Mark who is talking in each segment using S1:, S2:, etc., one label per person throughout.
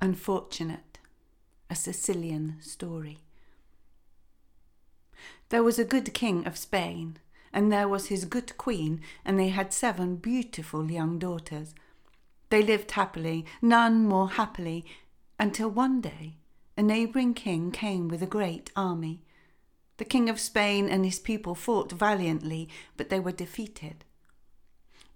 S1: Unfortunate, a Sicilian story. There was a good king of Spain, and there was his good queen, and they had seven beautiful young daughters. They lived happily, none more happily, until one day a neighbouring king came with a great army. The king of Spain and his people fought valiantly, but they were defeated.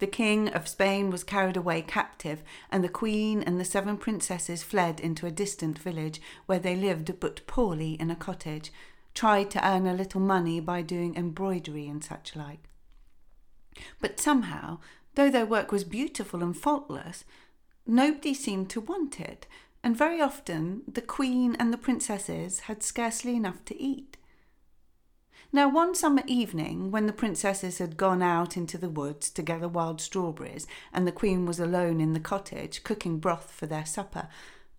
S1: The king of Spain was carried away captive, and the queen and the seven princesses fled into a distant village where they lived but poorly in a cottage, tried to earn a little money by doing embroidery and such like. But somehow, though their work was beautiful and faultless, nobody seemed to want it, and very often the queen and the princesses had scarcely enough to eat. Now, one summer evening, when the princesses had gone out into the woods to gather wild strawberries, and the queen was alone in the cottage cooking broth for their supper,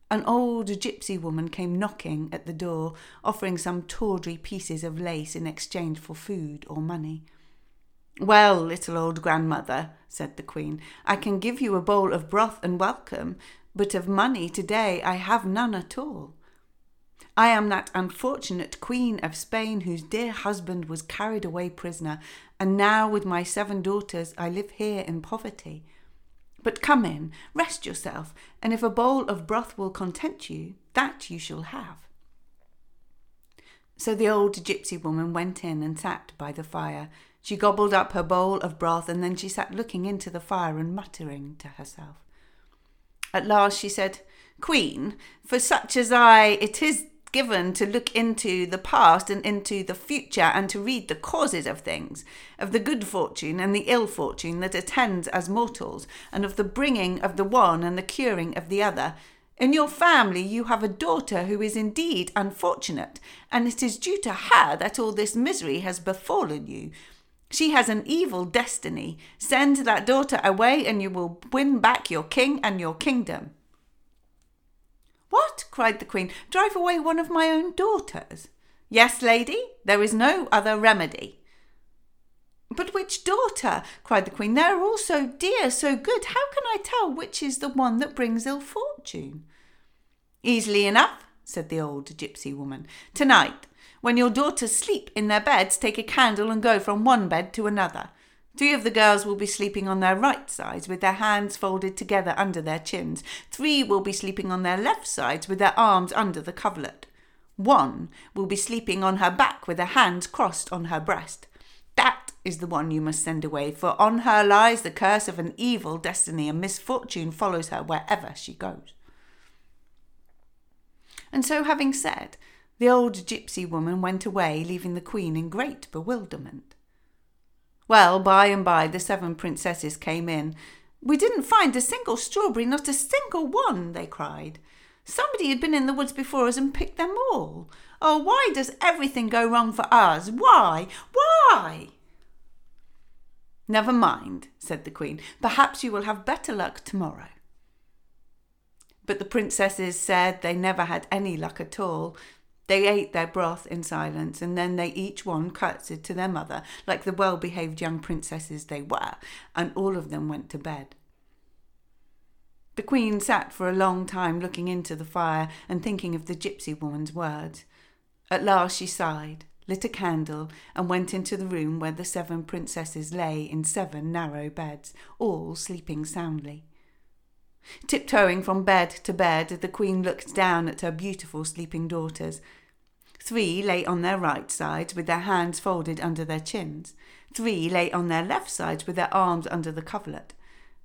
S1: an old gypsy woman came knocking at the door, offering some tawdry pieces of lace in exchange for food or money. Well, little old grandmother, said the queen, I can give you a bowl of broth and welcome, but of money today I have none at all. I am that unfortunate Queen of Spain whose dear husband was carried away prisoner, and now with my seven daughters I live here in poverty. But come in, rest yourself, and if a bowl of broth will content you, that you shall have. So the old gypsy woman went in and sat by the fire. She gobbled up her bowl of broth, and then she sat looking into the fire and muttering to herself. At last she said, Queen, for such as I, it is given to look into the past and into the future and to read the causes of things, of the good fortune and the ill fortune that attends as mortals, and of the bringing of the one and the curing of the other. In your family, you have a daughter who is indeed unfortunate, and it is due to her that all this misery has befallen you. She has an evil destiny. Send that daughter away, and you will win back your king and your kingdom. What? cried the queen. Drive away one of my own daughters? Yes, lady, there is no other remedy. But which daughter? cried the queen. They are all so dear, so good. How can I tell which is the one that brings ill fortune? Easily enough, said the old gypsy woman. Tonight, when your daughters sleep in their beds, take a candle and go from one bed to another. Three of the girls will be sleeping on their right sides with their hands folded together under their chins. Three will be sleeping on their left sides with their arms under the coverlet. One will be sleeping on her back with her hands crossed on her breast. That is the one you must send away, for on her lies the curse of an evil destiny, and misfortune follows her wherever she goes. And so, having said, the old gypsy woman went away, leaving the queen in great bewilderment. Well, by and by the seven princesses came in. We didn't find a single strawberry, not a single one, they cried. Somebody had been in the woods before us and picked them all. Oh, why does everything go wrong for us? Why? Why? Never mind, said the queen. Perhaps you will have better luck tomorrow. But the princesses said they never had any luck at all. They ate their broth in silence, and then they each one curtsied to their mother, like the well behaved young princesses they were, and all of them went to bed. The queen sat for a long time looking into the fire and thinking of the gypsy woman's words. At last she sighed, lit a candle, and went into the room where the seven princesses lay in seven narrow beds, all sleeping soundly. Tiptoeing from bed to bed, the queen looked down at her beautiful sleeping daughters. Three lay on their right sides with their hands folded under their chins. Three lay on their left sides with their arms under the coverlet.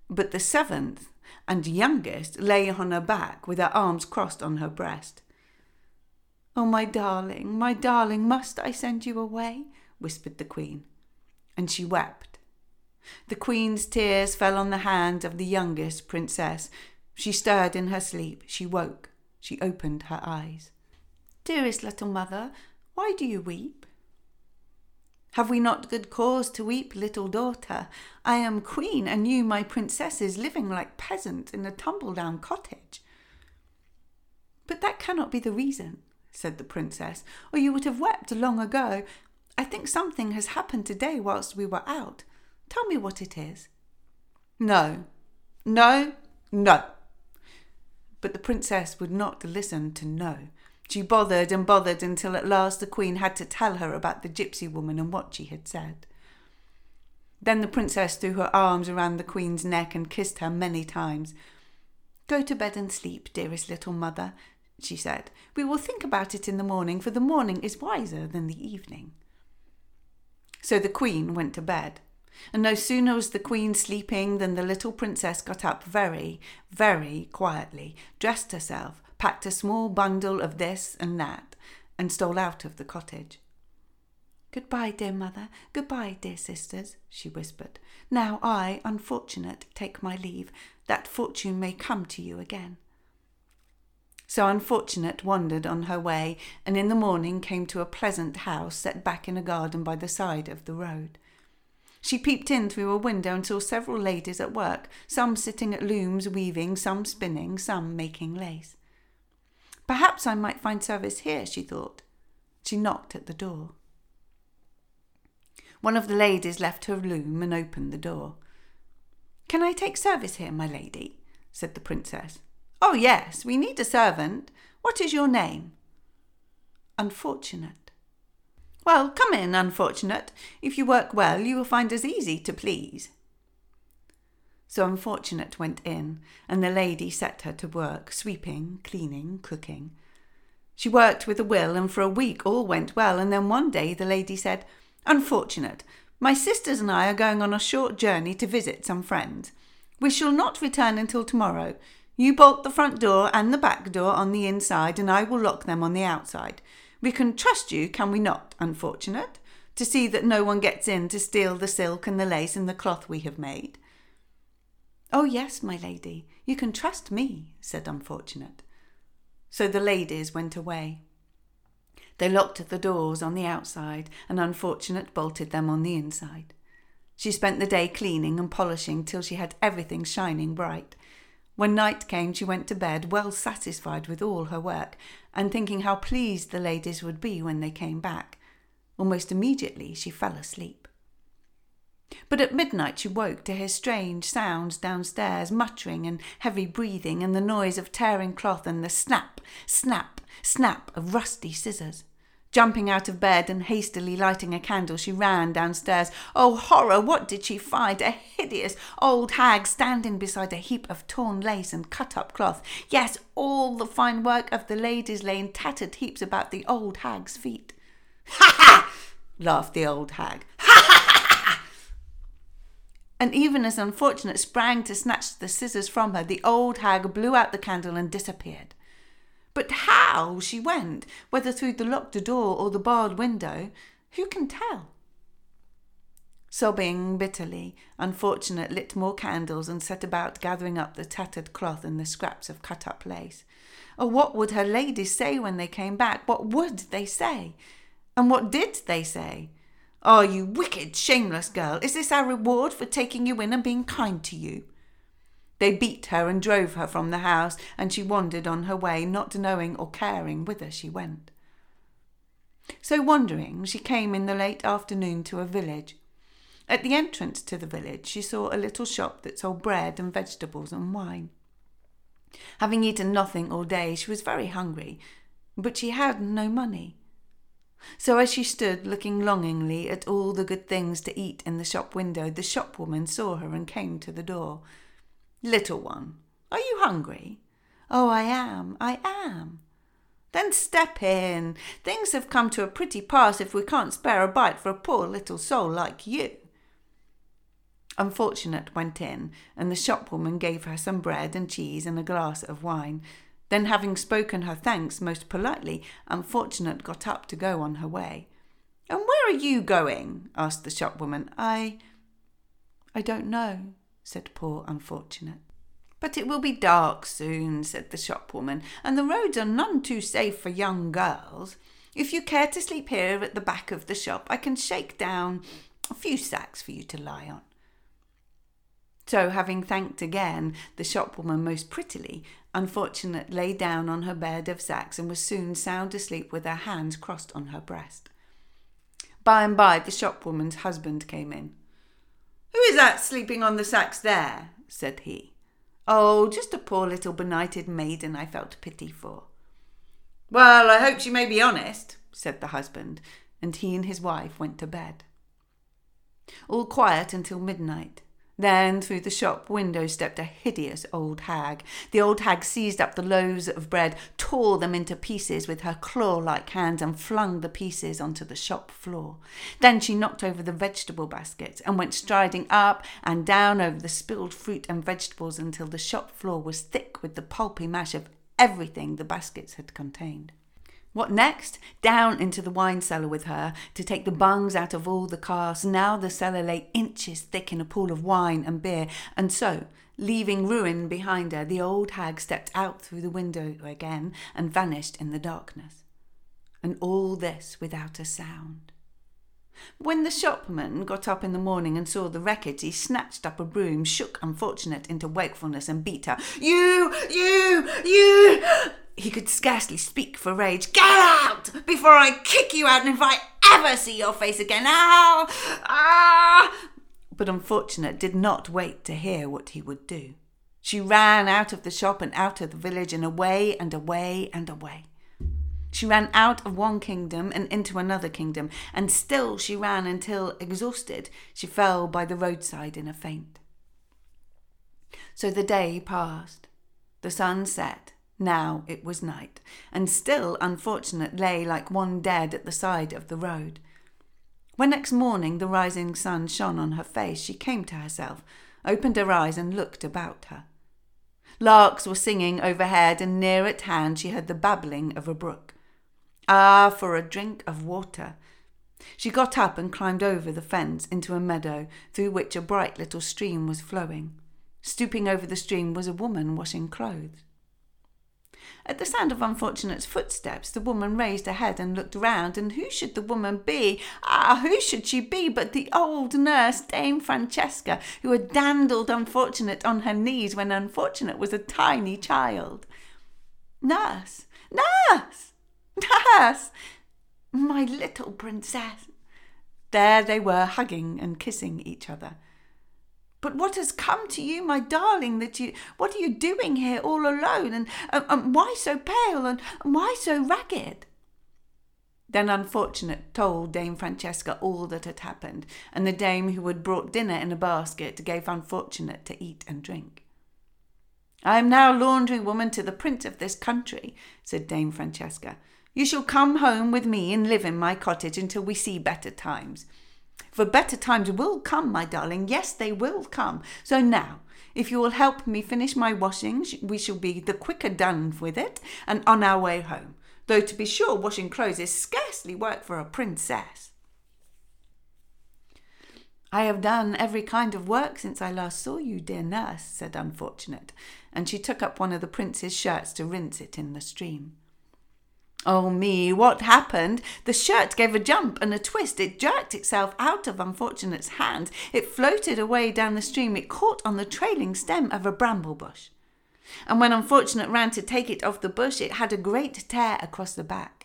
S1: But the seventh and youngest lay on her back with her arms crossed on her breast. Oh, my darling, my darling, must I send you away? whispered the queen. And she wept the queen's tears fell on the hand of the youngest princess. She stirred in her sleep. She woke. She opened her eyes. Dearest little mother, why do you weep? Have we not good cause to weep, little daughter? I am queen, and you, my princesses, living like peasants in a tumble down cottage. But that cannot be the reason, said the princess, or you would have wept long ago. I think something has happened today whilst we were out. Tell me what it is. No, no, no. but the princess would not listen to no. She bothered and bothered until at last the queen had to tell her about the gypsy woman and what she had said. Then the princess threw her arms around the queen's neck and kissed her many times. Go to bed and sleep, dearest little mother, she said. We will think about it in the morning, for the morning is wiser than the evening. So the queen went to bed. And no sooner was the queen sleeping than the little princess got up very, very quietly, dressed herself, packed a small bundle of this and that, and stole out of the cottage. Goodbye, dear mother, goodbye, dear sisters, she whispered. Now I, unfortunate, take my leave, that fortune may come to you again. So Unfortunate wandered on her way, and in the morning came to a pleasant house set back in a garden by the side of the road. She peeped in through a window and saw several ladies at work, some sitting at looms weaving, some spinning, some making lace. Perhaps I might find service here, she thought. She knocked at the door. One of the ladies left her loom and opened the door. Can I take service here, my lady? said the princess. Oh, yes, we need a servant. What is your name? Unfortunate. Well, come in, unfortunate. If you work well, you will find us easy to please. So Unfortunate went in, and the lady set her to work, sweeping, cleaning, cooking. She worked with a will, and for a week all went well, and then one day the lady said, Unfortunate, my sisters and I are going on a short journey to visit some friends. We shall not return until tomorrow. You bolt the front door and the back door on the inside, and I will lock them on the outside. We can trust you, can we not, unfortunate, to see that no one gets in to steal the silk and the lace and the cloth we have made? Oh, yes, my lady, you can trust me, said Unfortunate. So the ladies went away. They locked the doors on the outside, and Unfortunate bolted them on the inside. She spent the day cleaning and polishing till she had everything shining bright, when night came, she went to bed, well satisfied with all her work, and thinking how pleased the ladies would be when they came back. Almost immediately she fell asleep. But at midnight she woke to hear strange sounds downstairs, muttering and heavy breathing, and the noise of tearing cloth and the snap, snap, snap of rusty scissors. Jumping out of bed and hastily lighting a candle, she ran downstairs. Oh, horror! What did she find? A hideous old hag standing beside a heap of torn lace and cut up cloth. Yes, all the fine work of the ladies lay in tattered heaps about the old hag's feet. Ha ha! laughed the old hag. Ha ha! And even as Unfortunate sprang to snatch the scissors from her, the old hag blew out the candle and disappeared. But how she went, whether through the locked door or the barred window, who can tell? Sobbing bitterly, Unfortunate lit more candles and set about gathering up the tattered cloth and the scraps of cut up lace. Oh, what would her ladies say when they came back? What would they say? And what did they say? Oh, you wicked, shameless girl, is this our reward for taking you in and being kind to you? They beat her and drove her from the house, and she wandered on her way, not knowing or caring whither she went. So wandering, she came in the late afternoon to a village. At the entrance to the village, she saw a little shop that sold bread and vegetables and wine. Having eaten nothing all day, she was very hungry, but she had no money. So as she stood looking longingly at all the good things to eat in the shop window, the shopwoman saw her and came to the door. Little one, are you hungry? Oh, I am, I am. Then step in. Things have come to a pretty pass if we can't spare a bite for a poor little soul like you. Unfortunate went in, and the shopwoman gave her some bread and cheese and a glass of wine. Then, having spoken her thanks most politely, Unfortunate got up to go on her way. And where are you going? asked the shopwoman. I. I don't know, said poor Unfortunate. But it will be dark soon, said the shopwoman, and the roads are none too safe for young girls. If you care to sleep here at the back of the shop, I can shake down a few sacks for you to lie on. So, having thanked again the shopwoman most prettily, Unfortunate lay down on her bed of sacks and was soon sound asleep with her hands crossed on her breast. By and by, the shopwoman's husband came in. Who is that sleeping on the sacks there? said he. Oh, just a poor little benighted maiden I felt pity for. Well, I hope she may be honest, said the husband, and he and his wife went to bed. All quiet until midnight. Then through the shop window stepped a hideous old hag. The old hag seized up the loaves of bread, tore them into pieces with her claw like hands, and flung the pieces onto the shop floor. Then she knocked over the vegetable baskets and went striding up and down over the spilled fruit and vegetables until the shop floor was thick with the pulpy mash of everything the baskets had contained. What next? Down into the wine cellar with her to take the bungs out of all the casks. Now the cellar lay inches thick in a pool of wine and beer, and so, leaving ruin behind her, the old hag stepped out through the window again and vanished in the darkness. And all this without a sound. When the shopman got up in the morning and saw the wreckage, he snatched up a broom, shook Unfortunate into wakefulness, and beat her. You, you, you! He could scarcely speak for rage. Get out before I kick you out, and if I ever see your face again, ow! Ah! But Unfortunate did not wait to hear what he would do. She ran out of the shop and out of the village and away and away and away. She ran out of one kingdom and into another kingdom, and still she ran until, exhausted, she fell by the roadside in a faint. So the day passed. The sun set, now it was night, and still Unfortunate lay like one dead at the side of the road. When next morning the rising sun shone on her face, she came to herself, opened her eyes, and looked about her. Larks were singing overhead, and near at hand she heard the babbling of a brook. Ah, for a drink of water! She got up and climbed over the fence into a meadow through which a bright little stream was flowing. Stooping over the stream was a woman washing clothes. At the sound of Unfortunate's footsteps, the woman raised her head and looked round, and who should the woman be? Ah, who should she be but the old nurse, Dame Francesca, who had dandled Unfortunate on her knees when Unfortunate was a tiny child. Nurse, nurse, nurse, my little princess. There they were, hugging and kissing each other. But what has come to you, my darling, that you, what are you doing here all alone? And, and, and why so pale? And, and why so ragged? Then Unfortunate told Dame Francesca all that had happened, and the dame who had brought dinner in a basket gave Unfortunate to eat and drink. I am now laundry woman to the prince of this country, said Dame Francesca. You shall come home with me and live in my cottage until we see better times. For better times will come, my darling. Yes, they will come. So now, if you will help me finish my washing, we shall be the quicker done with it and on our way home. Though to be sure, washing clothes is scarcely work for a princess. I have done every kind of work since I last saw you, dear nurse, said Unfortunate, and she took up one of the prince's shirts to rinse it in the stream. Oh me, what happened? The shirt gave a jump and a twist. It jerked itself out of Unfortunate's hand. It floated away down the stream. It caught on the trailing stem of a bramble bush. And when Unfortunate ran to take it off the bush, it had a great tear across the back.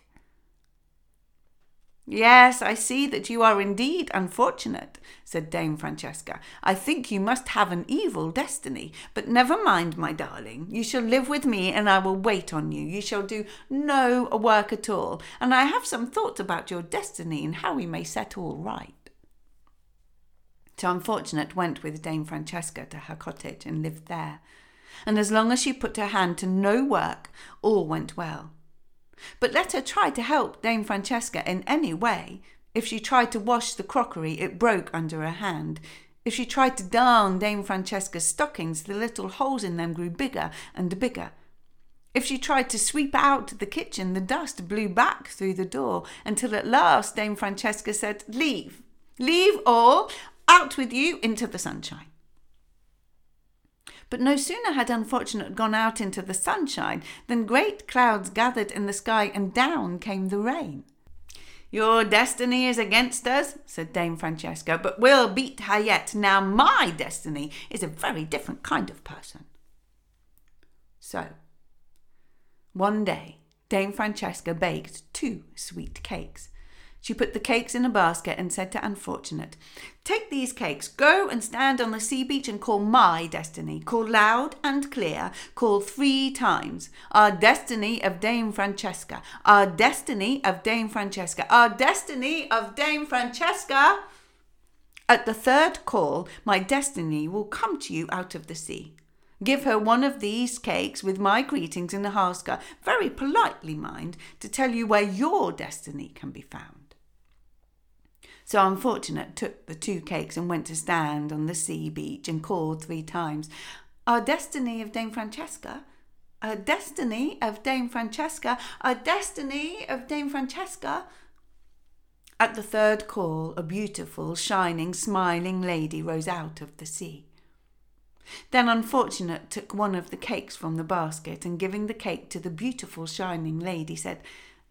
S1: Yes, I see that you are indeed unfortunate, said Dame Francesca. I think you must have an evil destiny. But never mind, my darling. You shall live with me and I will wait on you. You shall do no work at all, and I have some thoughts about your destiny and how we may set all right. So Unfortunate went with Dame Francesca to her cottage and lived there. And as long as she put her hand to no work, all went well. But let her try to help Dame Francesca in any way. If she tried to wash the crockery, it broke under her hand. If she tried to darn Dame Francesca's stockings, the little holes in them grew bigger and bigger. If she tried to sweep out the kitchen, the dust blew back through the door until at last Dame Francesca said, Leave, leave all, out with you into the sunshine. But no sooner had Unfortunate gone out into the sunshine than great clouds gathered in the sky and down came the rain. Your destiny is against us, said Dame Francesca, but we'll beat her yet. Now my destiny is a very different kind of person. So, one day, Dame Francesca baked two sweet cakes. She put the cakes in a basket and said to Unfortunate, Take these cakes, go and stand on the sea beach and call my destiny. Call loud and clear, call three times. Our destiny of Dame Francesca, our destiny of Dame Francesca, our destiny of Dame Francesca. At the third call, my destiny will come to you out of the sea. Give her one of these cakes with my greetings in the haska, very politely, mind, to tell you where your destiny can be found. So Unfortunate took the two cakes and went to stand on the sea beach and called three times, Our destiny of Dame Francesca, a destiny of Dame Francesca, a destiny of Dame Francesca. At the third call, a beautiful, shining, smiling lady rose out of the sea. Then Unfortunate took one of the cakes from the basket and giving the cake to the beautiful, shining lady, said,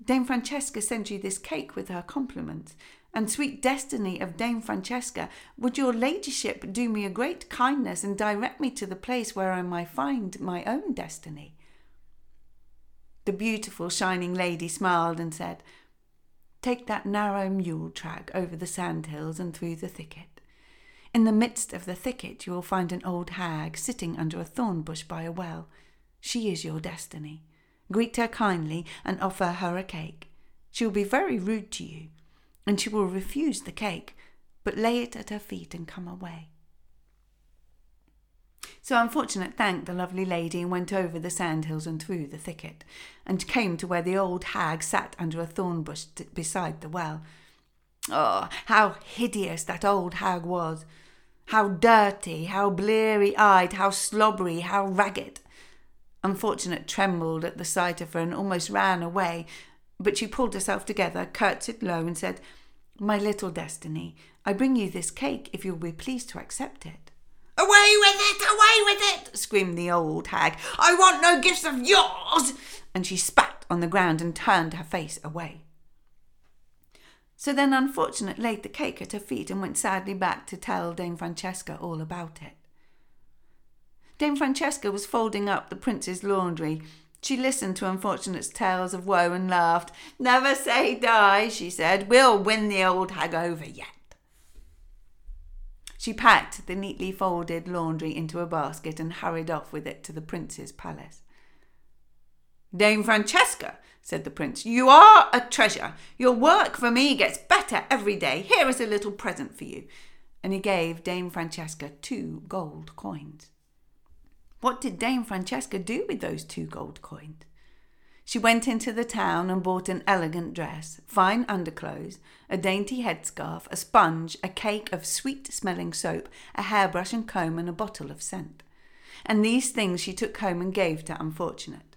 S1: Dame Francesca sends you this cake with her compliments and sweet destiny of Dame Francesca, would your ladyship do me a great kindness and direct me to the place where I may find my own destiny? The beautiful shining lady smiled and said, Take that narrow mule track over the sand hills and through the thicket. In the midst of the thicket you will find an old hag sitting under a thorn bush by a well. She is your destiny. Greet her kindly and offer her a cake. She will be very rude to you and she will refuse the cake, but lay it at her feet and come away. So Unfortunate thanked the lovely lady and went over the sandhills and through the thicket, and came to where the old hag sat under a thorn bush t- beside the well. Oh, how hideous that old hag was! How dirty, how bleary eyed, how slobbery, how ragged! Unfortunate trembled at the sight of her and almost ran away, but she pulled herself together, curtsied low, and said, My little Destiny, I bring you this cake if you'll be pleased to accept it.
S2: Away with it! Away with it! screamed the old hag. I want no gifts of yours!
S1: And she spat on the ground and turned her face away. So then Unfortunate laid the cake at her feet and went sadly back to tell Dame Francesca all about it. Dame Francesca was folding up the prince's laundry she listened to Unfortunate's tales of woe and laughed. Never say die, she said. We'll win the old hag over yet. She packed the neatly folded laundry into a basket and hurried off with it to the prince's palace. Dame Francesca, said the prince, you are a treasure. Your work for me gets better every day. Here is a little present for you. And he gave Dame Francesca two gold coins. What did Dame Francesca do with those two gold coins? She went into the town and bought an elegant dress, fine underclothes, a dainty headscarf, a sponge, a cake of sweet smelling soap, a hairbrush and comb, and a bottle of scent. And these things she took home and gave to Unfortunate.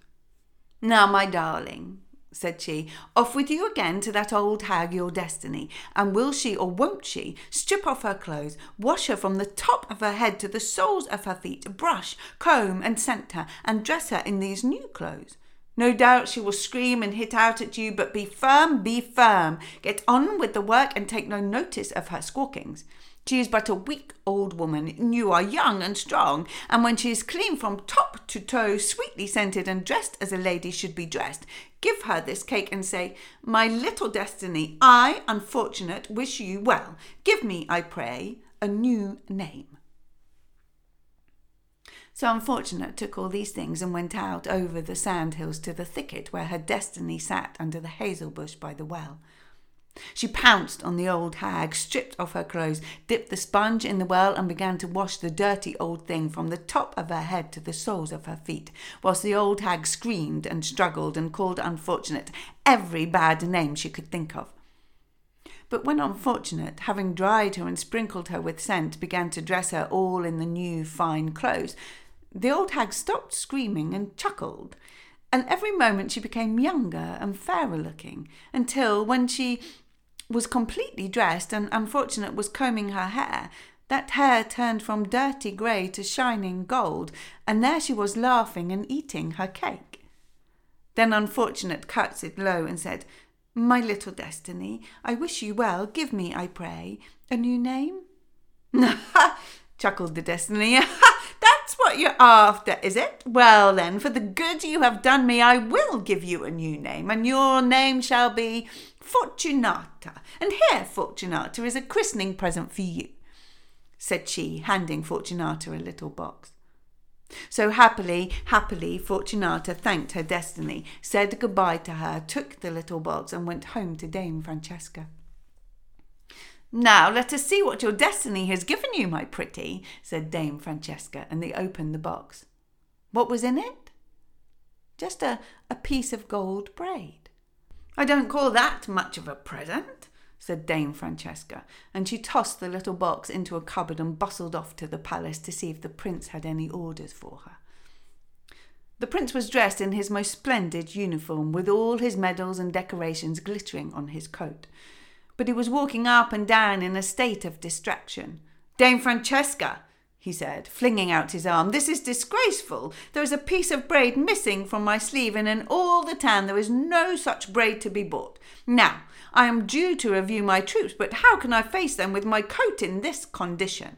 S1: Now, my darling, said she, off with you again to that old hag your destiny, and will she or won't she strip off her clothes, wash her from the top of her head to the soles of her feet, brush, comb, and scent her, and dress her in these new clothes? No doubt she will scream and hit out at you, but be firm, be firm. Get on with the work and take no notice of her squawkings. She is but a weak old woman, and you are young and strong, and when she is clean from top to toe, sweetly scented, and dressed as a lady should be dressed, give her this cake and say, My little destiny, I, unfortunate, wish you well. Give me, I pray, a new name. So Unfortunate took all these things and went out over the sand hills to the thicket where her destiny sat under the hazel bush by the well. She pounced on the old hag, stripped off her clothes, dipped the sponge in the well, and began to wash the dirty old thing from the top of her head to the soles of her feet, whilst the old hag screamed and struggled and called Unfortunate every bad name she could think of. But when Unfortunate, having dried her and sprinkled her with scent, began to dress her all in the new fine clothes, the old hag stopped screaming and chuckled and every moment she became younger and fairer looking, until when she was completely dressed and unfortunate was combing her hair. That hair turned from dirty grey to shining gold, and there she was laughing and eating her cake. Then Unfortunate curtsied low and said, My little Destiny, I wish you well. Give me, I pray, a new name. chuckled the Destiny. That's what you're after, is it? Well, then, for the good you have done me, I will give you a new name, and your name shall be Fortunata. And here, Fortunata, is a christening present for you, said she, handing Fortunata a little box. So happily, happily, Fortunata thanked her destiny, said goodbye to her, took the little box, and went home to Dame Francesca. Now let us see what your destiny has given you, my pretty, said Dame Francesca, and they opened the box. What was in it? Just a, a piece of gold braid. I don't call that much of a present, said Dame Francesca, and she tossed the little box into a cupboard and bustled off to the palace to see if the prince had any orders for her. The prince was dressed in his most splendid uniform, with all his medals and decorations glittering on his coat but he was walking up and down in a state of distraction. Dame Francesca, he said, flinging out his arm, this is disgraceful. There is a piece of braid missing from my sleeve, and in all the town there is no such braid to be bought. Now, I am due to review my troops, but how can I face them with my coat in this condition?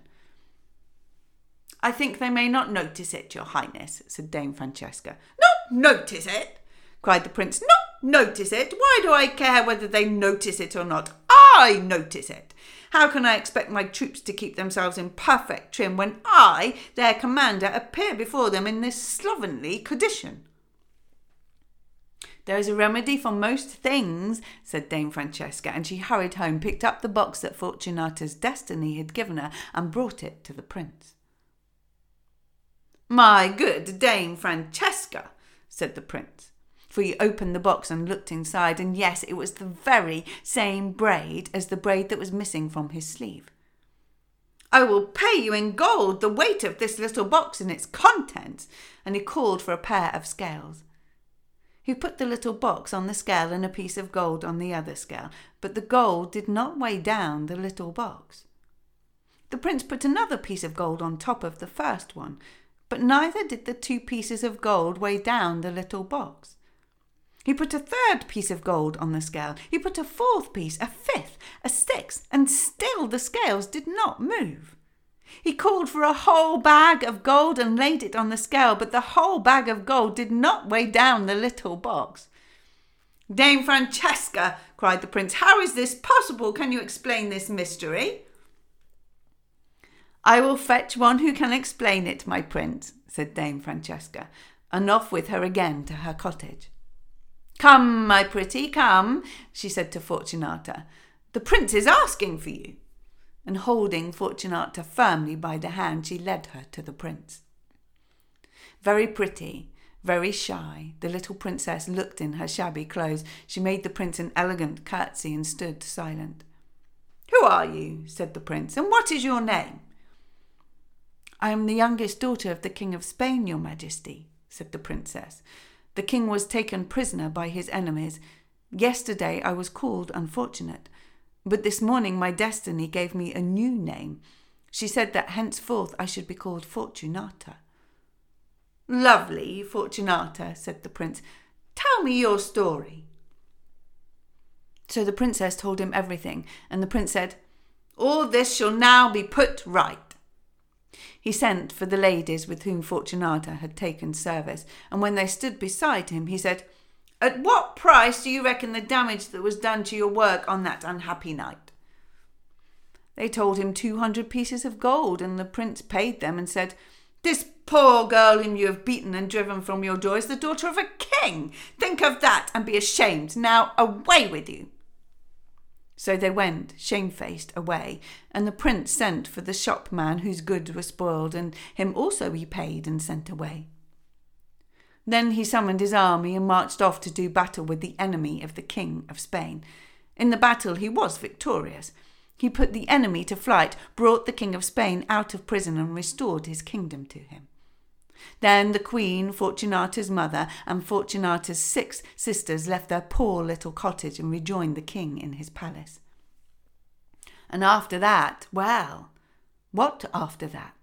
S1: I think they may not notice it, your highness, said Dame Francesca.
S2: Not notice it? cried the prince. Not notice it? Why do I care whether they notice it or not? I notice it. How can I expect my troops to keep themselves in perfect trim when I, their commander, appear before them in this slovenly condition?
S1: There is a remedy for most things, said Dame Francesca, and she hurried home, picked up the box that Fortunata's destiny had given her, and brought it to the prince.
S2: My good Dame Francesca, said the prince,
S1: he opened the box and looked inside, and yes, it was the very same braid as the braid that was missing from his sleeve.
S2: I will pay you in gold the weight of this little box and its contents. And he called for a pair of scales.
S1: He put the little box on the scale and a piece of gold on the other scale, but the gold did not weigh down the little box. The prince put another piece of gold on top of the first one, but neither did the two pieces of gold weigh down the little box. He put a third piece of gold on the scale. He put a fourth piece, a fifth, a sixth, and still the scales did not move. He called for a whole bag of gold and laid it on the scale, but the whole bag of gold did not weigh down the little box.
S2: Dame Francesca, cried the prince, how is this possible? Can you explain this mystery?
S1: I will fetch one who can explain it, my prince, said Dame Francesca, and off with her again to her cottage. Come, my pretty, come, she said to Fortunata. The prince is asking for you. And holding Fortunata firmly by the hand, she led her to the prince. Very pretty, very shy, the little princess looked in her shabby clothes. She made the prince an elegant curtsy and stood silent.
S2: Who are you? said the prince, and what is your name?
S1: I am the youngest daughter of the King of Spain, your majesty, said the princess. The king was taken prisoner by his enemies. Yesterday I was called unfortunate, but this morning my destiny gave me a new name. She said that henceforth I should be called Fortunata.
S2: Lovely, Fortunata, said the prince. Tell me your story.
S1: So the princess told him everything, and the prince said,
S2: All this shall now be put right.
S1: He sent for the ladies with whom Fortunata had taken service, and when they stood beside him, he said,
S2: At what price do you reckon the damage that was done to your work on that unhappy night?
S1: They told him two hundred pieces of gold, and the prince paid them and said,
S2: This poor girl whom you have beaten and driven from your door is the daughter of a king. Think of that and be ashamed. Now away with you.
S1: So they went, shamefaced, away, and the prince sent for the shopman whose goods were spoiled, and him also he paid and sent away. Then he summoned his army and marched off to do battle with the enemy of the king of Spain. In the battle he was victorious. He put the enemy to flight, brought the king of Spain out of prison, and restored his kingdom to him. Then the queen, Fortunata's mother, and Fortunata's six sisters left their poor little cottage and rejoined the king in his palace. And after that, well, what after that?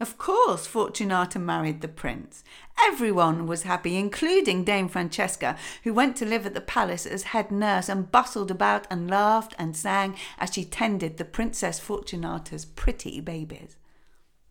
S1: Of course, Fortunata married the prince. Everyone was happy, including Dame Francesca, who went to live at the palace as head nurse and bustled about and laughed and sang as she tended the Princess Fortunata's pretty babies.